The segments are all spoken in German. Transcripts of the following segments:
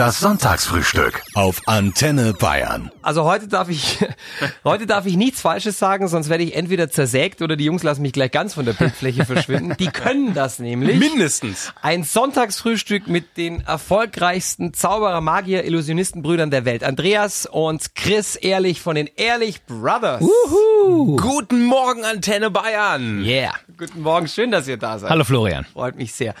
Das Sonntagsfrühstück auf Antenne Bayern. Also heute darf ich, heute darf ich nichts Falsches sagen, sonst werde ich entweder zersägt oder die Jungs lassen mich gleich ganz von der Bildfläche verschwinden. Die können das nämlich. Mindestens. Ein Sonntagsfrühstück mit den erfolgreichsten Zauberer, Magier, Illusionistenbrüdern der Welt. Andreas und Chris Ehrlich von den Ehrlich Brothers. Uhu. Guten Morgen, Antenne Bayern. Yeah. Guten Morgen, schön, dass ihr da seid. Hallo Florian. Freut mich sehr.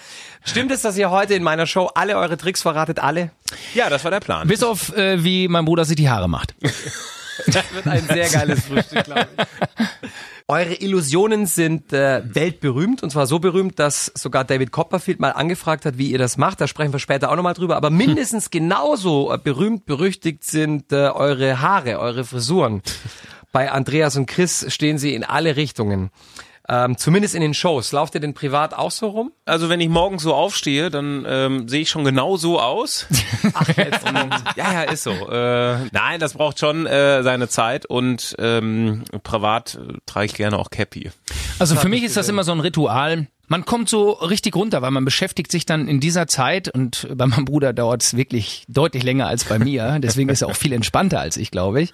Stimmt es, dass ihr heute in meiner Show alle eure Tricks verratet? Alle? Ja, das war der Plan. Bis auf, äh, wie mein Bruder sich die Haare macht. das wird ein sehr geiles Frühstück, glaube ich. Eure Illusionen sind äh, weltberühmt und zwar so berühmt, dass sogar David Copperfield mal angefragt hat, wie ihr das macht. Da sprechen wir später auch nochmal drüber. Aber mindestens genauso äh, berühmt, berüchtigt sind äh, eure Haare, eure Frisuren. Bei Andreas und Chris stehen sie in alle Richtungen. Ähm, zumindest in den Shows. Lauft ihr denn privat auch so rum? Also wenn ich morgens so aufstehe, dann ähm, sehe ich schon genau so aus. Ach, jetzt. ja, ja, ist so. Äh, nein, das braucht schon äh, seine Zeit und ähm, privat äh, trage ich gerne auch Cappy. Also für mich ist das immer so ein Ritual man kommt so richtig runter, weil man beschäftigt sich dann in dieser Zeit und bei meinem Bruder dauert es wirklich deutlich länger als bei mir. Deswegen ist er auch viel entspannter als ich, glaube ich.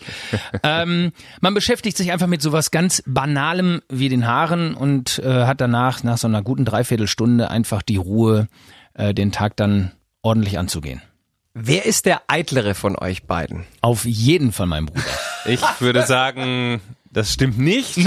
Ähm, man beschäftigt sich einfach mit sowas ganz Banalem wie den Haaren und äh, hat danach, nach so einer guten Dreiviertelstunde, einfach die Ruhe, äh, den Tag dann ordentlich anzugehen. Wer ist der eitlere von euch beiden? Auf jeden Fall mein Bruder. Ich würde sagen, das stimmt nicht.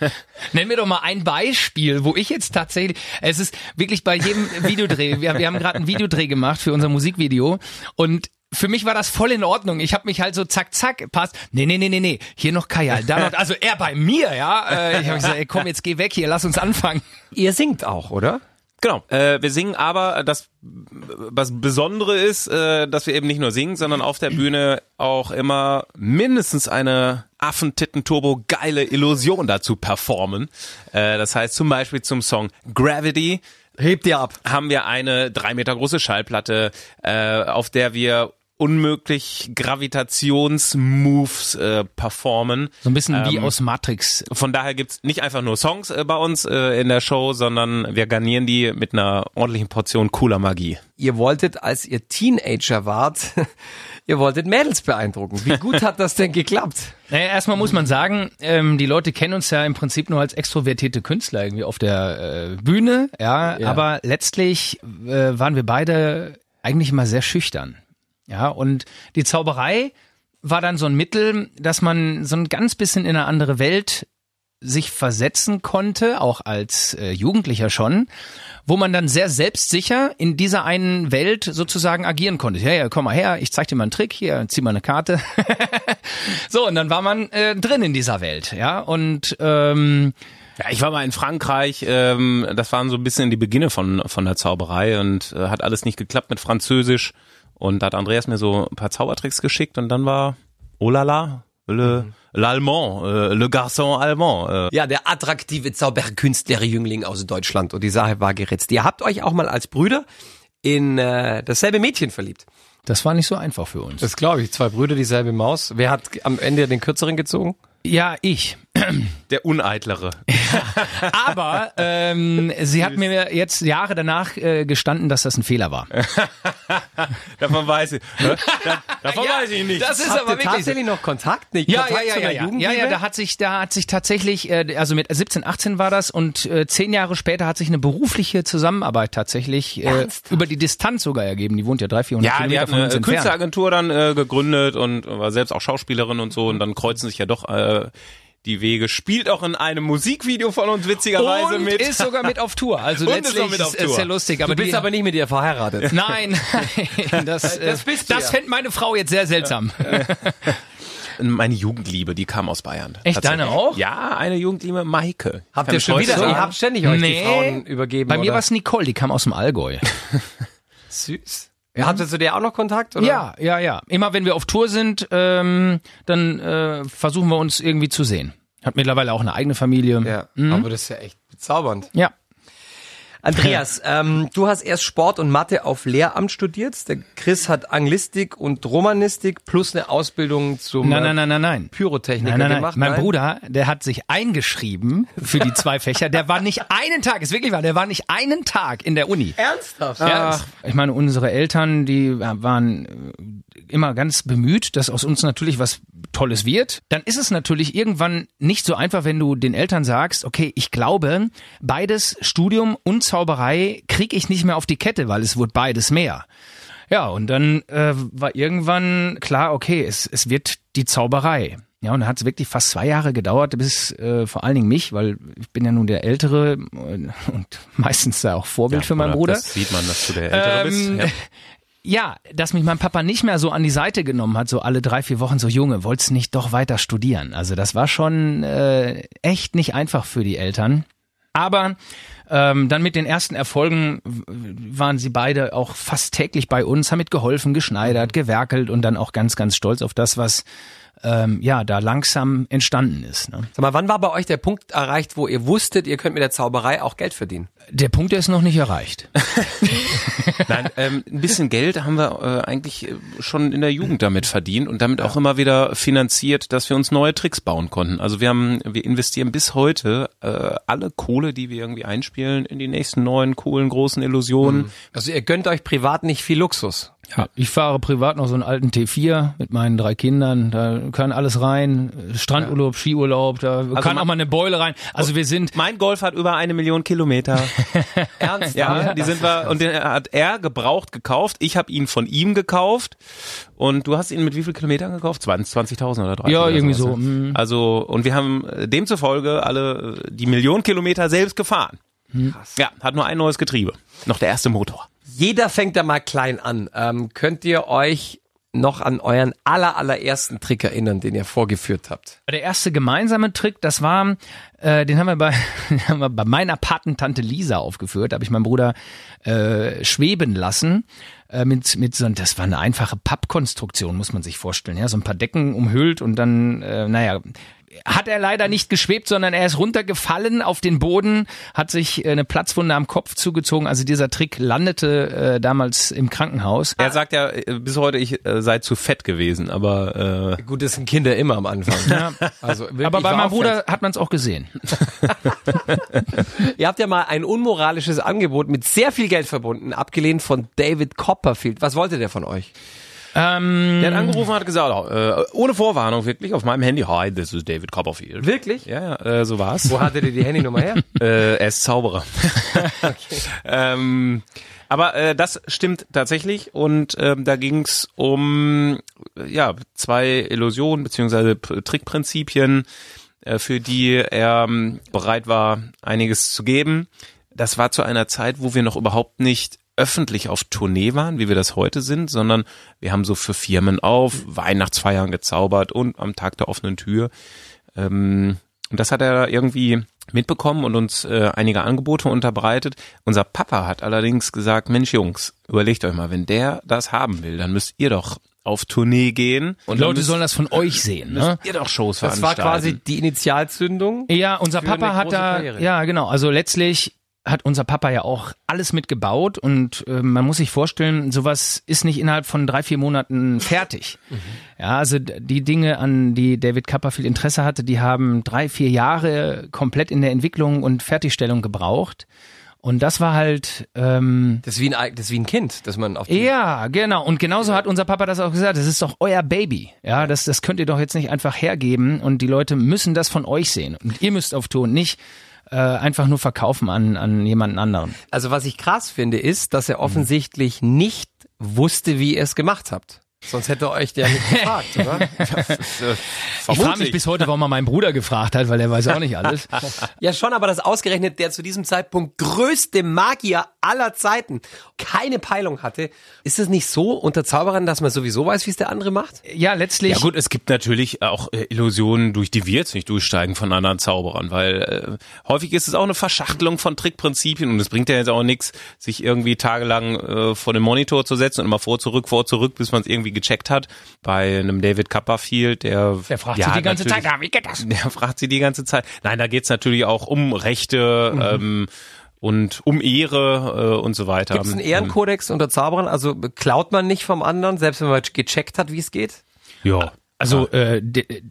Nenn mir doch mal ein Beispiel, wo ich jetzt tatsächlich, es ist wirklich bei jedem Videodreh, wir, wir haben gerade einen Videodreh gemacht für unser Musikvideo und für mich war das voll in Ordnung. Ich habe mich halt so zack, zack, passt. Nee, nee, nee, nee, nee. Hier noch Kajal, da noch, also er bei mir, ja. Äh, ich habe gesagt, ey, komm, jetzt geh weg hier, lass uns anfangen. Ihr singt auch, oder? Genau, äh, wir singen aber, das was Besondere ist, äh, dass wir eben nicht nur singen, sondern auf der Bühne auch immer mindestens eine Affentitten-Turbo geile Illusion dazu performen. Äh, das heißt zum Beispiel zum Song Gravity Hebt ihr ab. Haben wir eine drei Meter große Schallplatte, äh, auf der wir unmöglich Gravitationsmoves äh, performen. So ein bisschen ähm, wie aus Matrix. Von daher gibt's nicht einfach nur Songs äh, bei uns äh, in der Show, sondern wir garnieren die mit einer ordentlichen Portion cooler Magie. Ihr wolltet, als ihr Teenager wart, ihr wolltet Mädels beeindrucken. Wie gut hat das denn geklappt? Naja, erstmal muss man sagen, ähm, die Leute kennen uns ja im Prinzip nur als extrovertierte Künstler irgendwie auf der äh, Bühne, ja, ja, aber letztlich äh, waren wir beide eigentlich immer sehr schüchtern. Ja, und die Zauberei war dann so ein Mittel, dass man so ein ganz bisschen in eine andere Welt sich versetzen konnte, auch als äh, Jugendlicher schon, wo man dann sehr selbstsicher in dieser einen Welt sozusagen agieren konnte. Ja, ja, komm mal her, ich zeig dir mal einen Trick, hier, zieh mal eine Karte. so, und dann war man äh, drin in dieser Welt, ja, und ähm, ja, ich war mal in Frankreich, ähm, das waren so ein bisschen die Beginne von, von der Zauberei und äh, hat alles nicht geklappt mit Französisch. Und da hat Andreas mir so ein paar Zaubertricks geschickt und dann war, oh la la, le, mhm. l'allemand, äh, le garçon allemand. Äh. Ja, der attraktive Zauberkünstler-Jüngling aus Deutschland. Und die Sache war geritzt. Ihr habt euch auch mal als Brüder in äh, dasselbe Mädchen verliebt. Das war nicht so einfach für uns. Das glaube ich. Zwei Brüder, dieselbe Maus. Wer hat am Ende den kürzeren gezogen? Ja, ich. Der Uneitlere. Aber ähm, sie hat mir jetzt Jahre danach äh, gestanden, dass das ein Fehler war. davon weiß ich. Da, davon ja, weiß ich nicht. Das ist Habt aber wirklich tatsächlich noch Kontakt, nicht? Ja, Kontakt ja, ja, ja, ja, ja, da hat sich, da hat sich tatsächlich, äh, also mit 17, 18 war das und äh, zehn Jahre später hat sich eine berufliche Zusammenarbeit tatsächlich äh, über die Distanz sogar ergeben. Die wohnt ja drei, 400 ja, Kilometer die hat eine Künstleragentur dann äh, gegründet und war selbst auch Schauspielerin und so und dann kreuzen sich ja doch äh, die Wege. Spielt auch in einem Musikvideo von uns witzigerweise und mit. ist sogar mit auf Tour. Also und letztlich ist, mit auf ist, Tour. ist ja lustig. Aber du bist die, aber nicht mit ihr verheiratet. Nein, nein das, das, äh, bist das fände meine Frau jetzt sehr seltsam. Meine Jugendliebe, die kam aus Bayern. Echt, deine auch? Ja, eine Jugendliebe, Maike. Habt ihr schon wieder, ihr habt ständig euch nee, die Frauen übergeben, Bei mir war es Nicole, die kam aus dem Allgäu. Süß. Ja, habt ihr zu der auch noch Kontakt? Oder? Ja, ja, ja. Immer wenn wir auf Tour sind, ähm, dann äh, versuchen wir uns irgendwie zu sehen. Hat mittlerweile auch eine eigene Familie. Ja, mhm. aber das ist ja echt bezaubernd. Ja. Andreas, ähm, du hast erst Sport und Mathe auf Lehramt studiert. Der Chris hat Anglistik und Romanistik plus eine Ausbildung zum Nein, nein, nein, nein, nein. Pyrotechniker Nein, nein, nein. gemacht. Mein Nein? Bruder, der hat sich eingeschrieben für die zwei Fächer. Der war nicht einen Tag, ist wirklich wahr, der war nicht einen Tag in der Uni. Ernsthaft? Ja, ich meine, unsere Eltern, die waren äh, immer ganz bemüht, dass aus uns natürlich was Tolles wird. Dann ist es natürlich irgendwann nicht so einfach, wenn du den Eltern sagst, okay, ich glaube, beides Studium und Zauberei kriege ich nicht mehr auf die Kette, weil es wird beides mehr. Ja, und dann äh, war irgendwann klar, okay, es, es wird die Zauberei. Ja, und dann hat es wirklich fast zwei Jahre gedauert, bis äh, vor allen Dingen mich, weil ich bin ja nun der Ältere äh, und meistens da auch Vorbild für meinen Bruder. Das sieht man, dass du der Ältere Ähm, bist. Ja, dass mich mein Papa nicht mehr so an die Seite genommen hat, so alle drei, vier Wochen so, Junge, wolltest nicht doch weiter studieren? Also das war schon äh, echt nicht einfach für die Eltern. Aber ähm, dann mit den ersten Erfolgen waren sie beide auch fast täglich bei uns, haben mitgeholfen, geschneidert, gewerkelt und dann auch ganz, ganz stolz auf das, was ähm, ja da langsam entstanden ist. Ne? Sag mal, wann war bei euch der Punkt erreicht, wo ihr wusstet, ihr könnt mit der Zauberei auch Geld verdienen? Der Punkt der ist noch nicht erreicht. Nein, ähm, ein bisschen Geld haben wir äh, eigentlich äh, schon in der Jugend damit verdient und damit auch immer wieder finanziert, dass wir uns neue Tricks bauen konnten. Also wir haben, wir investieren bis heute äh, alle Kohle, die wir irgendwie einspielen, in die nächsten neuen coolen großen Illusionen. Also ihr gönnt euch privat nicht viel Luxus. Ja, ich fahre privat noch so einen alten T4 mit meinen drei Kindern. Da kann alles rein. Strandurlaub, Skiurlaub, da kann ma- auch mal eine Beule rein. Also wir sind. Mein Golf hat über eine Million Kilometer. Ernst? Ja, die sind wir und den hat er gebraucht gekauft. Ich habe ihn von ihm gekauft und du hast ihn mit wie viel Kilometern gekauft? 20 20.000 oder 30? Ja, irgendwie sowas, so, ne? mm. Also und wir haben äh, demzufolge alle äh, die Million Kilometer selbst gefahren. Ja, hat nur ein neues Getriebe. Noch der erste Motor. Jeder fängt da mal klein an. Ähm, könnt ihr euch noch an euren aller, allerersten Trick erinnern, den ihr vorgeführt habt? Der erste gemeinsame Trick, das war, äh, den haben wir bei, den haben wir bei meiner Patentante Lisa aufgeführt. Da habe ich meinen Bruder äh, schweben lassen. Äh, mit, mit so, das war eine einfache Pappkonstruktion, muss man sich vorstellen. Ja, so ein paar Decken umhüllt und dann, äh, naja, hat er leider nicht geschwebt, sondern er ist runtergefallen auf den Boden, hat sich äh, eine Platzwunde am Kopf zugezogen. Also dieser Trick landete äh, damals im Krankenhaus. Er sagt ja äh, bis heute, ich äh, sei zu fett gewesen, aber äh, Gut, das sind Kinder immer am Anfang. Ja. Also wirklich, Aber bei meinem Bruder hat man es auch gesehen. Ihr habt ja mal ein unmoralisches Angebot mit sehr viel Geld verbunden, abgelehnt von David Copperfield. Was wollte der von euch? Ähm, der hat angerufen und hat gesagt, äh, ohne Vorwarnung wirklich auf meinem Handy, hi, this is David Copperfield. Wirklich? Ja, ja, äh, so war's. Wo hattet ihr die Handynummer her? Äh, er ist Zauberer. ähm, aber äh, das stimmt tatsächlich und ähm, da ging's um ja zwei Illusionen beziehungsweise Trickprinzipien, äh, für die er ähm, bereit war, einiges zu geben. Das war zu einer Zeit, wo wir noch überhaupt nicht öffentlich auf Tournee waren, wie wir das heute sind, sondern wir haben so für Firmen auf Weihnachtsfeiern gezaubert und am Tag der offenen Tür. Ähm, und das hat er irgendwie mitbekommen und uns äh, einige Angebote unterbreitet. Unser Papa hat allerdings gesagt, Mensch Jungs, überlegt euch mal, wenn der das haben will, dann müsst ihr doch auf Tournee gehen. Und Leute müsst, sollen das von euch sehen. Ne? müsst ihr doch Shows Das war quasi die Initialzündung. Ja, unser Für Papa eine hat da, Karriere. ja genau, also letztlich hat unser Papa ja auch alles mitgebaut und äh, man muss sich vorstellen, sowas ist nicht innerhalb von drei, vier Monaten fertig. Ja, also die Dinge, an die David Copperfield Interesse hatte, die haben drei, vier Jahre komplett in der Entwicklung und Fertigstellung gebraucht. Und das war halt ähm, Das ist wie ein, das ist wie ein Kind, dass man auf die ja, genau. Und genauso hat unser Papa das auch gesagt. Das ist doch euer Baby. Ja, das, das könnt ihr doch jetzt nicht einfach hergeben. Und die Leute müssen das von euch sehen. Und ihr müsst auf Tour nicht äh, einfach nur verkaufen an, an jemanden anderen. Also was ich krass finde, ist, dass er offensichtlich nicht wusste, wie ihr es gemacht habt. Sonst hätte euch der nicht gefragt, oder? Ich frage mich bis heute, warum er meinen Bruder gefragt hat, weil er weiß auch nicht alles. Ja, schon, aber das ausgerechnet der zu diesem Zeitpunkt größte Magier aller Zeiten keine Peilung hatte. Ist es nicht so unter Zauberern, dass man sowieso weiß, wie es der andere macht? Ja, letztlich. Ja gut, es gibt natürlich auch äh, Illusionen, durch die wir jetzt nicht durchsteigen von anderen Zauberern, weil äh, häufig ist es auch eine Verschachtelung von Trickprinzipien und es bringt ja jetzt auch nichts, sich irgendwie tagelang äh, vor den Monitor zu setzen und immer vor, zurück, vor, zurück, bis man es irgendwie gecheckt hat. Bei einem David Copperfield, der, Der fragt ja, sich die ganze Zeit, ah, wie geht das? Der fragt sie die ganze Zeit. Nein, da geht's natürlich auch um Rechte Mhm. ähm, und um Ehre äh, und so weiter. Gibt es einen Ehrenkodex unter Zauberern? Also klaut man nicht vom anderen, selbst wenn man gecheckt hat, wie es geht? Ja. Also äh,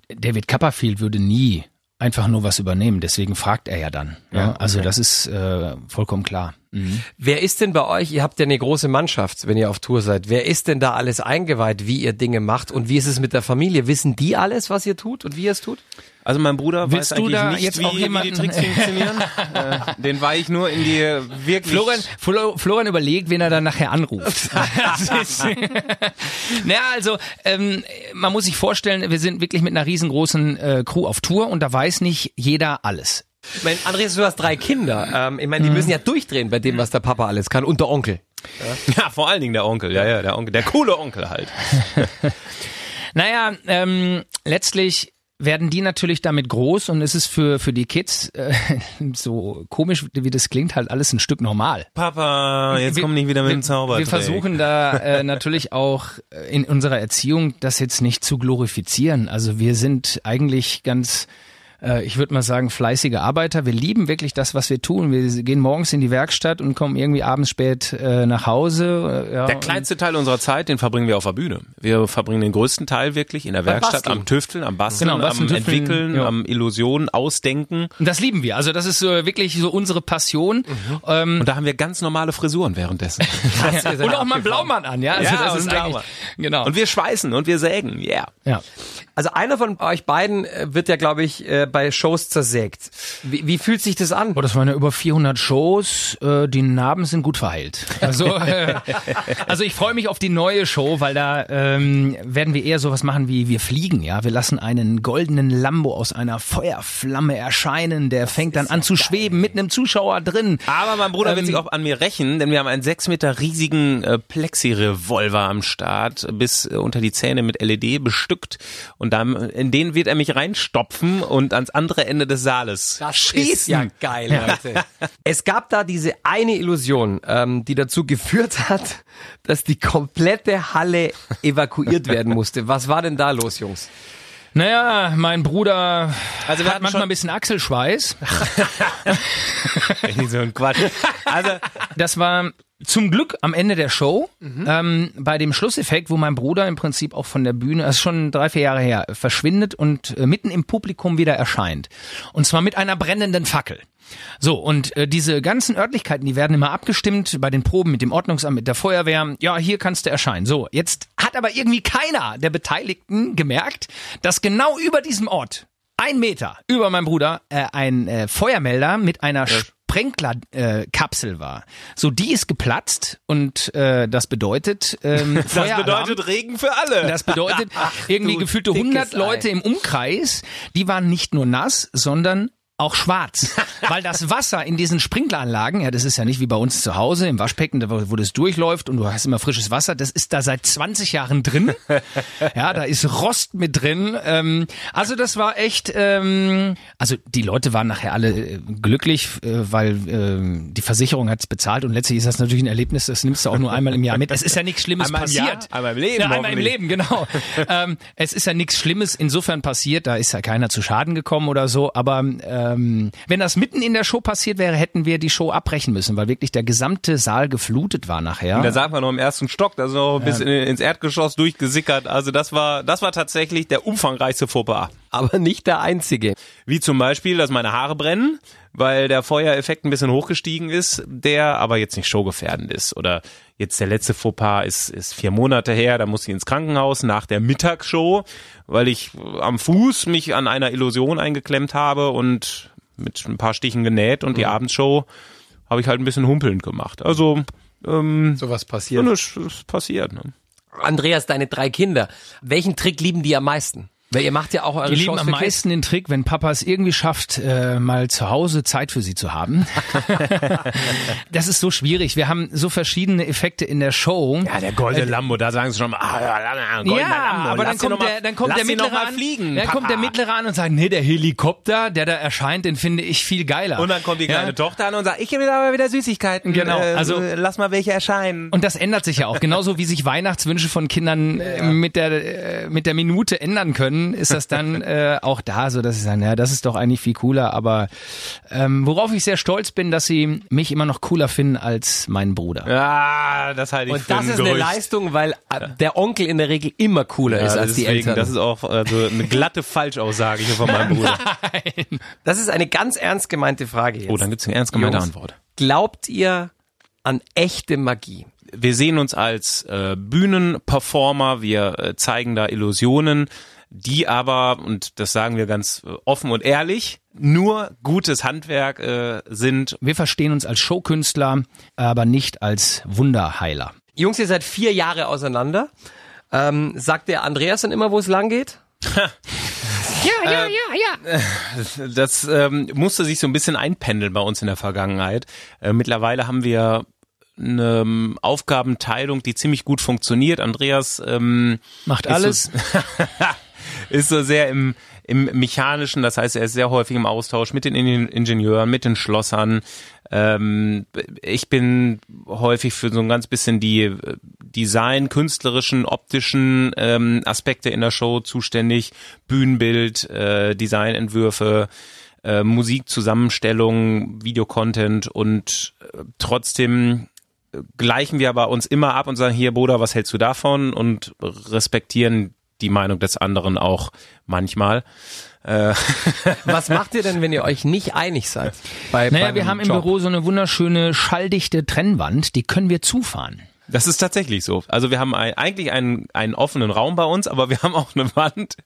David Copperfield würde nie einfach nur was übernehmen. Deswegen fragt er ja dann. Ja, also das ist äh, vollkommen klar. Mhm. Wer ist denn bei euch, ihr habt ja eine große Mannschaft, wenn ihr auf Tour seid, wer ist denn da alles eingeweiht, wie ihr Dinge macht und wie ist es mit der Familie? Wissen die alles, was ihr tut und wie ihr es tut? Also mein Bruder Willst weiß du eigentlich da nicht, jetzt wie, auch wie jemanden- die Tricks funktionieren. äh, den war ich nur in die wirklich... Florian, Flo, Florian überlegt, wen er dann nachher anruft. Naja, also ähm, man muss sich vorstellen, wir sind wirklich mit einer riesengroßen äh, Crew auf Tour und da weiß nicht jeder alles. Ich meine, Andreas, du hast drei Kinder. Ähm, ich meine, die müssen ja durchdrehen bei dem, was der Papa alles kann und der Onkel. Ja, vor allen Dingen der Onkel. Ja, ja, der Onkel. Der coole Onkel halt. Naja, ähm, letztlich werden die natürlich damit groß und es ist für, für die Kids, äh, so komisch wie das klingt, halt alles ein Stück normal. Papa, jetzt Wir- komm nicht wieder mit wir, dem Zaubertrick. Wir versuchen da äh, natürlich auch äh, in unserer Erziehung das jetzt nicht zu glorifizieren. Also wir sind eigentlich ganz, äh, ich würde mal sagen, fleißige Arbeiter. Wir lieben wirklich das, was wir tun. Wir gehen morgens in die Werkstatt und kommen irgendwie abends spät äh, nach Hause. Äh, ja, Der kleinste Teil unserer Zeit, den verbringen wir auf der Bühne. Wir verbringen den größten Teil wirklich in der Werkstatt, Basteln. am Tüfteln, am Basteln, Genau, Basteln, am Tüfteln, Entwickeln, ja. am Illusionen, Ausdenken. Und das lieben wir. Also das ist äh, wirklich so unsere Passion. Ähm, Und da haben wir ganz normale Frisuren währenddessen. und auch mal einen Blaumann an, ja. Also Ja, das und ist Blaumann. genau. Und wir schweißen und wir sägen, yeah. ja. Also einer von euch beiden äh, wird ja, glaube ich, äh, bei Shows zersägt. Wie, wie fühlt sich das an? Oh, das waren ja über 400 Shows. Äh, die Narben sind gut verheilt. Also, also ich freue mich auf die neue Show, weil da ähm, werden wir eher sowas machen wie wir fliegen. Ja, wir lassen einen goldenen Lambo aus einer Feuerflamme erscheinen. Der fängt dann an zu schweben mit einem Zuschauer drin. Aber mein Bruder wird Ähm, sich auch an mir rächen, denn wir haben einen sechs Meter riesigen äh, Plexi-Revolver am Start, bis äh, unter die Zähne mit LED bestückt. Und dann, in den wird er mich reinstopfen und ans andere Ende des Saales Das schießen. ist ja geil, Leute. Es gab da diese eine Illusion, ähm, die dazu geführt hat, dass die komplette Halle evakuiert werden musste. Was war denn da los, Jungs? Naja, mein Bruder Also wir hat manchmal ein bisschen Achselschweiß. so ein Quatsch. Also, Das war zum Glück am Ende der Show, ähm, bei dem Schlusseffekt, wo mein Bruder im Prinzip auch von der Bühne, das ist schon drei, vier Jahre her, verschwindet und äh, mitten im Publikum wieder erscheint. Und zwar mit einer brennenden Fackel. So, und äh, diese ganzen Örtlichkeiten, die werden immer abgestimmt bei den Proben mit dem Ordnungsamt, mit der Feuerwehr. Ja, hier kannst du erscheinen. So, jetzt hat aber irgendwie keiner der Beteiligten gemerkt, dass genau über diesem Ort, ein Meter über meinem Bruder, äh, ein äh, Feuermelder mit einer Sprenklerkapsel äh, war. So, die ist geplatzt und äh, das bedeutet ähm, das Feueralarm. bedeutet Regen für alle. Das bedeutet, irgendwie du gefühlte dickes 100 Ei. Leute im Umkreis, die waren nicht nur nass, sondern auch schwarz. Weil das Wasser in diesen Sprinkleranlagen, ja, das ist ja nicht wie bei uns zu Hause im Waschbecken, wo das durchläuft und du hast immer frisches Wasser, das ist da seit 20 Jahren drin. Ja, da ist Rost mit drin. Ähm, also das war echt, ähm, also die Leute waren nachher alle äh, glücklich, äh, weil ähm, die Versicherung hat's bezahlt und letztlich ist das natürlich ein Erlebnis, das nimmst du auch nur einmal im Jahr mit. Es ist ja nichts Schlimmes Einmal im passiert. Jahr? Einmal im Leben Ja, einmal im. Leben, genau. ähm, es ist ja nichts Schlimmes insofern passiert, da ist ja keiner zu Schaden gekommen oder so, aber ähm, wenn das mitten in der Show passiert wäre, hätten wir die Show abbrechen müssen, weil wirklich der gesamte Saal geflutet war nachher. Da sagt man noch im ersten Stock, da ist noch bis in, ins Erdgeschoss durchgesickert. Also das war, das war tatsächlich der umfangreichste Fauxpas. Aber nicht der einzige. Wie zum Beispiel, dass meine Haare brennen, weil der Feuereffekt ein bisschen hochgestiegen ist, der aber jetzt nicht showgefährdend ist. Oder jetzt der letzte Fauxpas ist, ist vier Monate her, da musste ich ins Krankenhaus nach der Mittagsshow, weil ich am Fuß mich an einer Illusion eingeklemmt habe und mit ein paar Stichen genäht und die Abendshow habe ich halt ein bisschen humpelnd gemacht. Also ähm, Sowas so passiert. eine Sch- ist passiert. Ne? Andreas, deine drei Kinder. Welchen Trick lieben die am meisten? Weil ihr macht ja auch eure Die lieben Shows am meisten den Trick, wenn Papa es irgendwie schafft, äh, mal zu Hause Zeit für sie zu haben. das ist so schwierig. Wir haben so verschiedene Effekte in der Show. Ja, der goldene Lambo, da sagen sie schon mal, ah, ja, goldener Ja, Lambo, aber dann kommt noch mal- der, dann kommt der mittlere an, fliegen, dann Papa. kommt der mittlere an und sagt, nee, der Helikopter, der da erscheint, den finde ich viel geiler. Und dann kommt die kleine Ja. Tochter an und sagt, ich will aber wieder Süßigkeiten. Genau, Äh, also- lass mal welche erscheinen. Und das ändert sich ja auch. Genauso wie sich Weihnachtswünsche von Kindern äh, mit der äh, mit der Minute ändern können. Ist das dann äh, auch da so, dass ich sage, ja, das ist doch eigentlich viel cooler. Aber ähm, worauf ich sehr stolz bin, dass sie mich immer noch cooler finden als meinen Bruder. Ja, das halte ich Und für das ein ist eine Gerücht. Leistung, weil äh, der Onkel in der Regel immer cooler Ja, ist als die deswegen, Eltern. Das ist auch also eine glatte Falschaussage hier von meinem Bruder. Das ist eine ganz ernst gemeinte Frage jetzt. Oh, dann gibt's eine ernst gemeinte Jungs, Antwort. Glaubt ihr an echte Magie? wir sehen uns als äh, Bühnenperformer, wir äh, zeigen da Illusionen, die aber, und das sagen wir ganz äh, offen und ehrlich, nur gutes Handwerk äh, sind. Wir verstehen uns als Showkünstler, aber nicht als Wunderheiler. Jungs, ihr seid vier Jahre auseinander. Ähm, sagt der Andreas dann immer, wo es lang geht? Ja, ja, ja, ja. Das ähm, musste sich so ein bisschen einpendeln bei uns in der Vergangenheit. Äh, mittlerweile haben wir eine ähm, Aufgabenteilung, die ziemlich gut funktioniert. Andreas ähm, Macht alles. So, ist so sehr im, im Mechanischen, das heißt, er ist sehr häufig im Austausch mit den In- Ingenieuren, mit den Schlossern. Ähm, ich bin häufig für so ein ganz bisschen die äh, Design, künstlerischen, optischen ähm, Aspekte in der Show zuständig. Bühnenbild, äh, Designentwürfe, äh, Musikzusammenstellung, Videocontent und äh, trotzdem gleichen wir aber uns immer ab und sagen, hier Boda, was hältst du davon? Und respektieren die Meinung des anderen auch manchmal. Äh, Was macht ihr denn, wenn ihr euch nicht einig seid? Bei, Naja, wir haben im Job? Büro so eine wunderschöne schalldichte Trennwand, die können wir zufahren. Das ist tatsächlich so. Also wir haben ein, eigentlich einen, einen offenen Raum bei uns, aber wir haben auch eine Wand,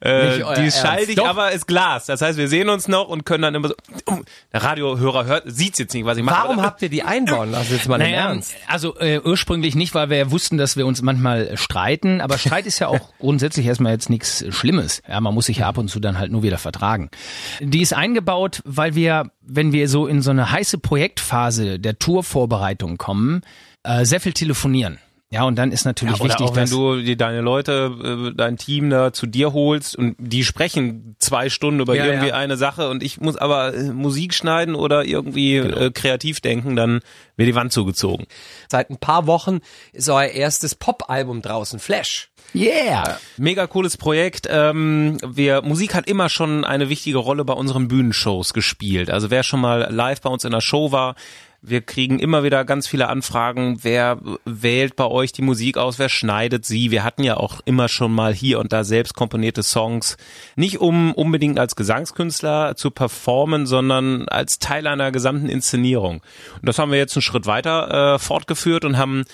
äh, die ist schalldig, Doch. aber ist Glas. Das heißt, wir sehen uns noch und können dann immer so. Der Radiohörer hört, sieht's jetzt nicht, was ich mache. Warum habt ihr die einbauen lassen? Jetzt mal im Ernst. also äh, ursprünglich nicht, weil wir ja wussten, dass wir uns manchmal streiten, aber Streit ist ja auch grundsätzlich erstmal jetzt nichts Schlimmes. Ja, man muss sich ja ab und zu dann halt nur wieder vertragen. Die ist eingebaut, weil wir, wenn wir so in so eine heiße Projektphase der Tourvorbereitung kommen, äh, sehr viel telefonieren. Ja, und dann ist natürlich Oder wichtig, auch wenn du die, deine Leute, äh, dein Team da zu dir holst und die sprechen zwei Stunden über Ja, irgendwie ja. eine Sache und ich muss aber äh, Musik schneiden oder irgendwie äh, kreativ denken, dann wird die Wand zugezogen. Seit ein paar Wochen ist euer erstes Pop-Album draußen, Flash. yeah. Mega cooles Projekt. Ähm, wir, Musik hat immer schon eine wichtige Rolle bei unseren Bühnenshows gespielt. Also wer schon mal live bei uns in der Show war, wir kriegen immer wieder ganz viele Anfragen, wer wählt bei euch die Musik aus, wer schneidet sie. Wir hatten ja auch immer schon mal hier und da selbst komponierte Songs. Nicht um unbedingt als Gesangskünstler zu performen, sondern als Teil einer gesamten Inszenierung. Und das haben wir jetzt einen Schritt weiter äh, fortgeführt und haben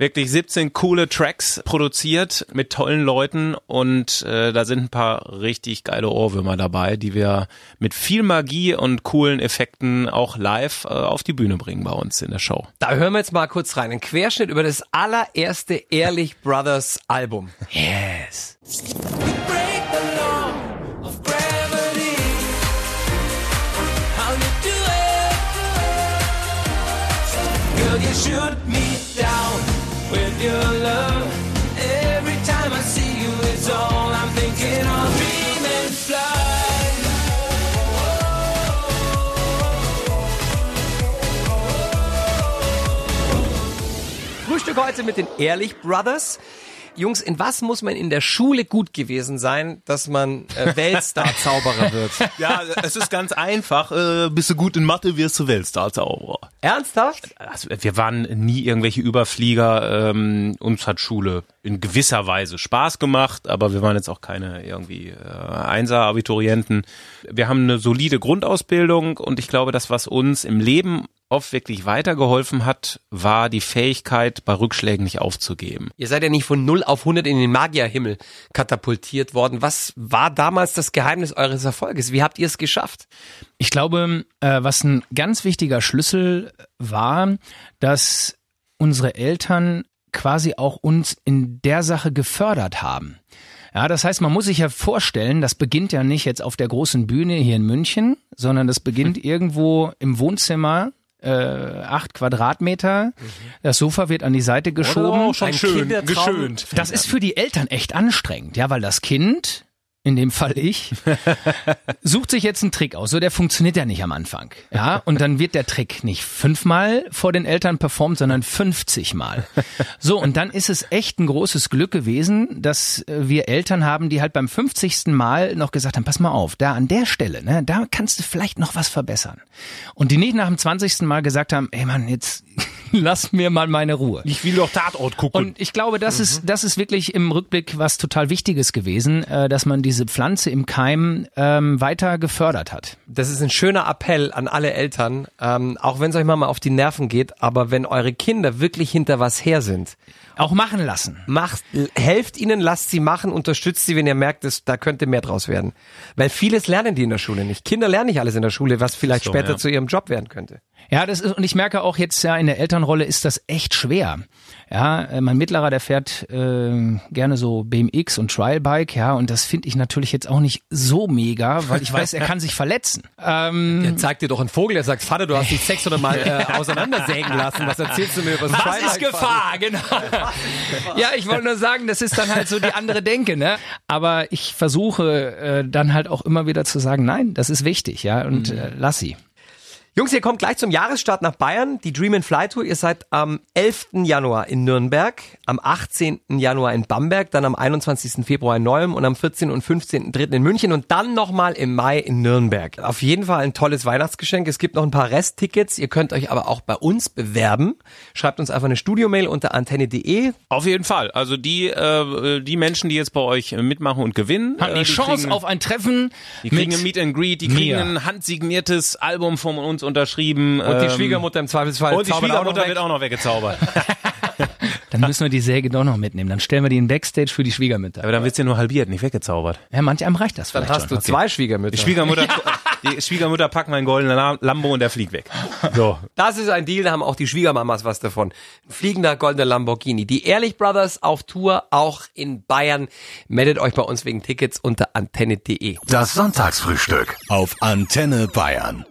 wirklich 17 coole Tracks produziert mit tollen Leuten und äh, da sind ein paar richtig geile Ohrwürmer dabei, die wir mit viel Magie und coolen Effekten auch live äh, auf die Bühne bringen bei uns in der Show. Da hören wir jetzt mal kurz rein. Ein Querschnitt über das allererste Ehrlich Brothers Album. Yes. Frühstück heute mit den Ehrlich Brothers. Jungs, in was muss man in der Schule gut gewesen sein, dass man äh, Weltstar-Zauberer wird? Ja, es ist ganz einfach. Äh, bist du gut in Mathe, wirst du Weltstar-Zauberer. Ernsthaft? Also, wir waren nie irgendwelche Überflieger. Ähm, uns hat Schule in gewisser Weise Spaß gemacht, aber wir waren jetzt auch keine irgendwie äh, Einser-Abiturienten. Wir haben eine solide Grundausbildung und ich glaube, das, was uns im Leben oft wirklich weitergeholfen hat, war die Fähigkeit, bei Rückschlägen nicht aufzugeben. Ihr seid ja nicht von 0 auf 100 in den Magierhimmel katapultiert worden. Was war damals das Geheimnis eures Erfolges? Wie habt ihr es geschafft? Ich glaube, äh, was ein ganz wichtiger Schlüssel war, dass unsere Eltern quasi auch uns in der Sache gefördert haben. Ja, das heißt, man muss sich ja vorstellen, das beginnt ja nicht jetzt auf der großen Bühne hier in München, sondern das beginnt irgendwo im Wohnzimmer, äh, acht Quadratmeter. Das Sofa wird an die Seite geschoben. Ein Kindertraum. Das ist für die Eltern echt anstrengend, ja, weil das Kind in dem Fall ich, sucht sich jetzt einen Trick aus. So, der funktioniert ja nicht am Anfang. Ja, und dann wird der Trick nicht fünfmal vor den Eltern performt, sondern 50 Mal. So, und dann ist es echt ein großes Glück gewesen, dass äh, wir Eltern haben, die halt beim 50. Mal noch gesagt haben, pass mal auf, da an der Stelle, ne, da kannst du vielleicht noch was verbessern. Und die nicht nach dem 20. Mal gesagt haben, ey Mann, jetzt lass mir mal meine Ruhe. Ich will doch Tatort gucken. Und ich glaube, das ist, das ist wirklich im Rückblick was total Wichtiges gewesen, äh, dass man diese Pflanze im Keim ähm, weiter gefördert hat. Das ist ein schöner Appell an alle Eltern, ähm, auch wenn es euch mal auf die Nerven geht, aber wenn eure Kinder wirklich hinter was her sind, Auch machen lassen. macht, helft ihnen, lasst sie machen, unterstützt sie, wenn ihr merkt, dass, da könnte mehr draus werden. Weil vieles lernen die in der Schule nicht. Kinder lernen nicht alles in der Schule, was vielleicht So, später ja. zu ihrem Job werden könnte. Ja, das ist, und ich merke auch jetzt ja in der Elternrolle ist das echt schwer. Ja, äh, mein Mittlerer, der fährt äh, gerne so BMX und Trialbike, ja, und das finde ich natürlich jetzt auch nicht so mega, weil ich weiß, er kann sich verletzen. Ähm, Er zeigt dir doch einen Vogel, der sagt, Vater, du hast dich 600 Mal äh, auseinandersägen lassen. Was erzählst du mir über das das ist Gefahr, genau. ja, ich wollte nur sagen, das ist dann halt so die andere Denke, ne? Aber ich versuche äh, dann halt auch immer wieder zu sagen, nein, das ist wichtig, ja, und äh, lass sie. Jungs, ihr kommt gleich zum Jahresstart nach Bayern, die Dream and Fly Tour. Ihr seid am 11. Januar in Nürnberg, am 18. Januar in Bamberg, dann am 21. Februar in Neuem und am 14. und 15.3. in München und dann nochmal im Mai in Nürnberg. Auf jeden Fall ein tolles Weihnachtsgeschenk. Es gibt noch ein paar Resttickets. Ihr könnt euch aber auch bei uns bewerben. Schreibt uns einfach eine Studiomail unter antenne.de. Auf jeden Fall. Also die, äh, die Menschen, die jetzt bei euch äh, mitmachen und gewinnen, Haben äh, die Chance kriegen, auf ein Treffen die kriegen mit ein Meet and Greet, die kriegen mir. ein handsigniertes Album von uns unterschrieben. Und die ähm, Schwiegermutter im Zweifelsfall. und die auch Schwiegermutter weg. wird auch noch weggezaubert. Dann müssen wir die Säge doch noch mitnehmen. Dann stellen wir die in Backstage für die Schwiegermütter. Aber dann wird's ja nur halbiert, nicht weggezaubert. Ja, manch einem reicht das Dann vielleicht hast schon. du zwei Schwiegermütter. Die Schwiegermutter, die Schwiegermutter packt meinen goldenen Lam- Lambo und der fliegt weg. So. Das ist ein Deal, da haben auch die Schwiegermamas was davon. Fliegender goldener Lamborghini. Die Ehrlich Brothers auf Tour, auch in Bayern. Meldet euch bei uns wegen Tickets unter antenne.de. Das Sonntagsfrühstück auf Antenne Bayern.